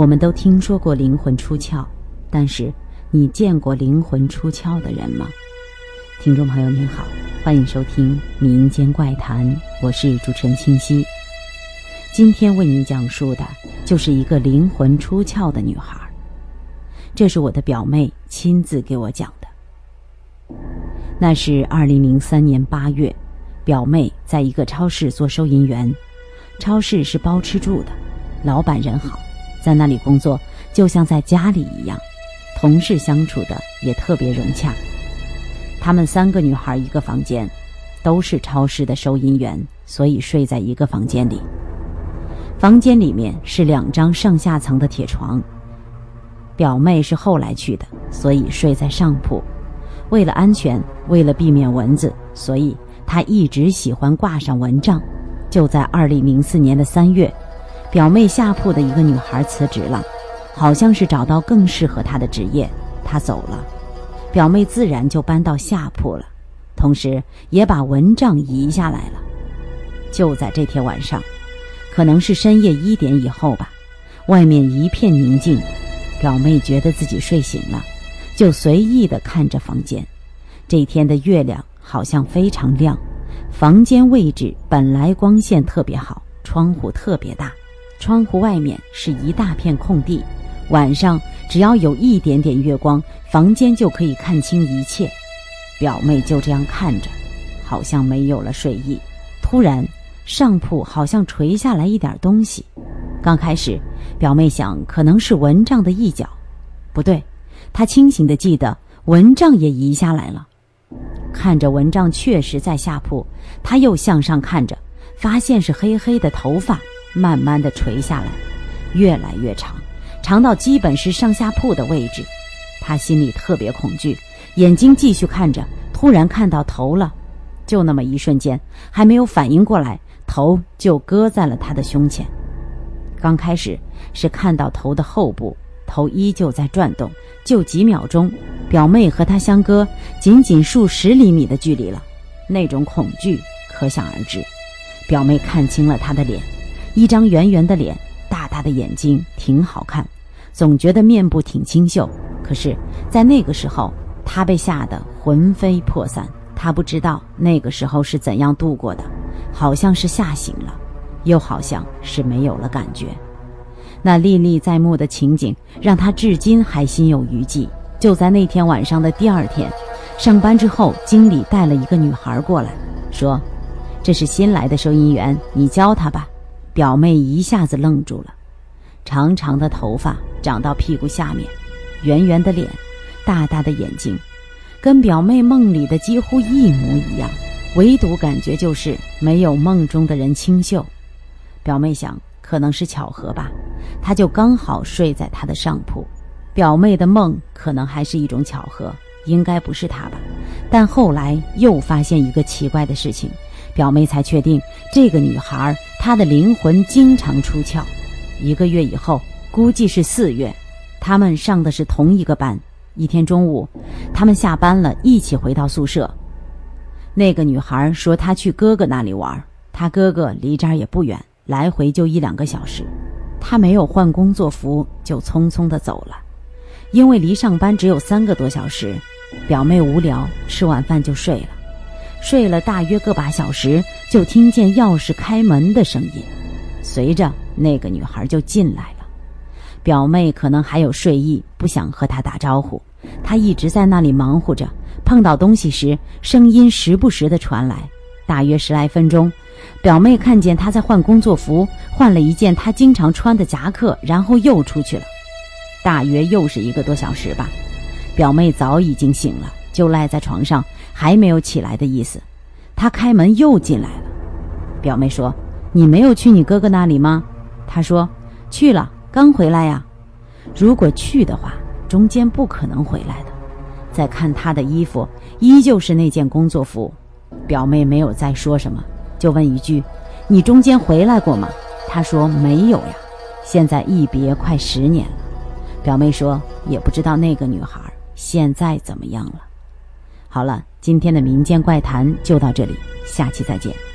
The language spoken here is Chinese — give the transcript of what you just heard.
我们都听说过灵魂出窍，但是你见过灵魂出窍的人吗？听众朋友您好，欢迎收听《民间怪谈》，我是主持人清溪。今天为您讲述的就是一个灵魂出窍的女孩，这是我的表妹亲自给我讲的。那是二零零三年八月，表妹在一个超市做收银员，超市是包吃住的，老板人好。在那里工作，就像在家里一样，同事相处的也特别融洽。她们三个女孩一个房间，都是超市的收银员，所以睡在一个房间里。房间里面是两张上下层的铁床。表妹是后来去的，所以睡在上铺。为了安全，为了避免蚊子，所以她一直喜欢挂上蚊帐。就在二零零四年的三月。表妹下铺的一个女孩辞职了，好像是找到更适合她的职业，她走了，表妹自然就搬到下铺了，同时也把蚊帐移下来了。就在这天晚上，可能是深夜一点以后吧，外面一片宁静，表妹觉得自己睡醒了，就随意的看着房间。这天的月亮好像非常亮，房间位置本来光线特别好，窗户特别大。窗户外面是一大片空地，晚上只要有一点点月光，房间就可以看清一切。表妹就这样看着，好像没有了睡意。突然，上铺好像垂下来一点东西。刚开始，表妹想可能是蚊帐的一角，不对，她清醒的记得蚊帐也移下来了。看着蚊帐确实在下铺，她又向上看着，发现是黑黑的头发。慢慢的垂下来，越来越长，长到基本是上下铺的位置。他心里特别恐惧，眼睛继续看着，突然看到头了，就那么一瞬间，还没有反应过来，头就搁在了他的胸前。刚开始是看到头的后部，头依旧在转动，就几秒钟，表妹和他相隔仅仅数十厘米的距离了，那种恐惧可想而知。表妹看清了他的脸。一张圆圆的脸，大大的眼睛，挺好看，总觉得面部挺清秀。可是，在那个时候，他被吓得魂飞魄散。他不知道那个时候是怎样度过的，好像是吓醒了，又好像是没有了感觉。那历历在目的情景让他至今还心有余悸。就在那天晚上的第二天，上班之后，经理带了一个女孩过来，说：“这是新来的收银员，你教她吧。”表妹一下子愣住了，长长的头发长到屁股下面，圆圆的脸，大大的眼睛，跟表妹梦里的几乎一模一样，唯独感觉就是没有梦中的人清秀。表妹想，可能是巧合吧，她就刚好睡在她的上铺。表妹的梦可能还是一种巧合，应该不是她吧？但后来又发现一个奇怪的事情。表妹才确定，这个女孩他的灵魂经常出窍。一个月以后，估计是四月，他们上的是同一个班。一天中午，他们下班了，一起回到宿舍。那个女孩说她去哥哥那里玩，她哥哥离这儿也不远，来回就一两个小时。她没有换工作服，就匆匆的走了。因为离上班只有三个多小时，表妹无聊，吃完饭就睡了。睡了大约个把小时，就听见钥匙开门的声音，随着那个女孩就进来了。表妹可能还有睡意，不想和她打招呼，她一直在那里忙活着。碰到东西时，声音时不时的传来。大约十来分钟，表妹看见她在换工作服，换了一件她经常穿的夹克，然后又出去了。大约又是一个多小时吧，表妹早已经醒了，就赖在床上。还没有起来的意思，他开门又进来了。表妹说：“你没有去你哥哥那里吗？”他说：“去了，刚回来呀。”如果去的话，中间不可能回来的。再看他的衣服，依旧是那件工作服。表妹没有再说什么，就问一句：“你中间回来过吗？”他说：“没有呀。”现在一别快十年了。表妹说：“也不知道那个女孩现在怎么样了。”好了。今天的民间怪谈就到这里，下期再见。